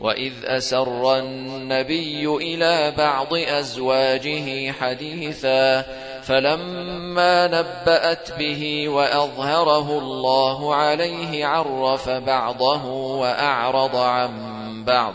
وإذ أسر النبي إلى بعض أزواجه حديثا فلما نبأت به وأظهره الله عليه عرف بعضه وأعرض عن بعض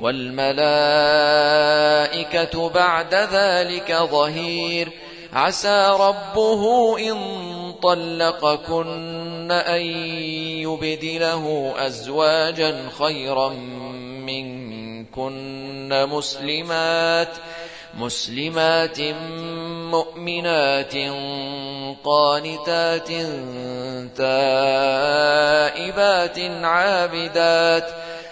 والملائكة بعد ذلك ظهير. عسى ربه إن طلقكن أن يبدله أزواجا خيرا منكن. مسلمات مسلمات مؤمنات قانتات تائبات عابدات.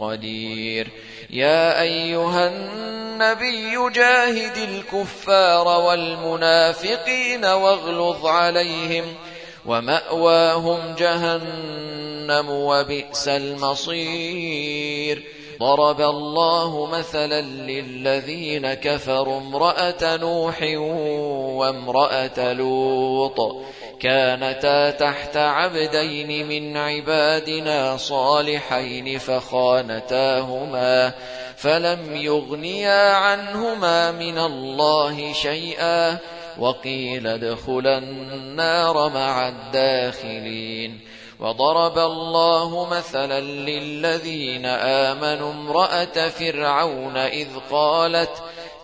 قدير. يا أيها النبي جاهد الكفار والمنافقين واغلظ عليهم ومأواهم جهنم وبئس المصير. ضرب الله مثلا للذين كفروا امرأة نوح وامرأة لوط. كانتا تحت عبدين من عبادنا صالحين فخانتاهما فلم يغنيا عنهما من الله شيئا وقيل ادخلا النار مع الداخلين وضرب الله مثلا للذين آمنوا امرأة فرعون إذ قالت